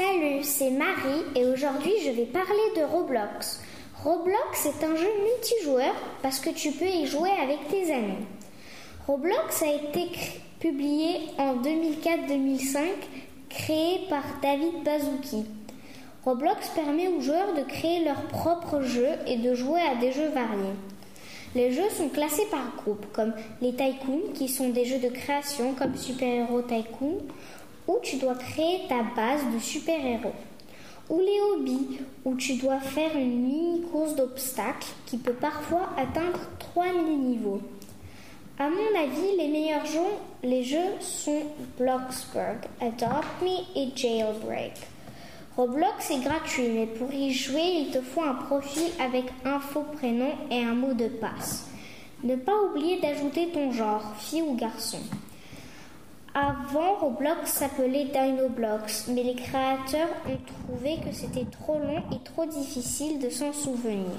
Salut, c'est Marie et aujourd'hui je vais parler de Roblox. Roblox est un jeu multijoueur parce que tu peux y jouer avec tes amis. Roblox a été publié en 2004-2005, créé par David Bazouki. Roblox permet aux joueurs de créer leurs propres jeux et de jouer à des jeux variés. Les jeux sont classés par groupe, comme les Tycoon, qui sont des jeux de création comme Super Hero Tycoon, où tu dois créer ta base de super-héros. Ou les hobbies, où tu dois faire une mini-course d'obstacles qui peut parfois atteindre 3000 niveaux. À mon avis, les meilleurs jeux, les jeux sont Bloxburg, Adopt Me et Jailbreak. Roblox est gratuit, mais pour y jouer, il te faut un profil avec un faux prénom et un mot de passe. Ne pas oublier d'ajouter ton genre, fille ou garçon. Avant, Roblox s'appelait Dinoblox, mais les créateurs ont trouvé que c'était trop long et trop difficile de s'en souvenir.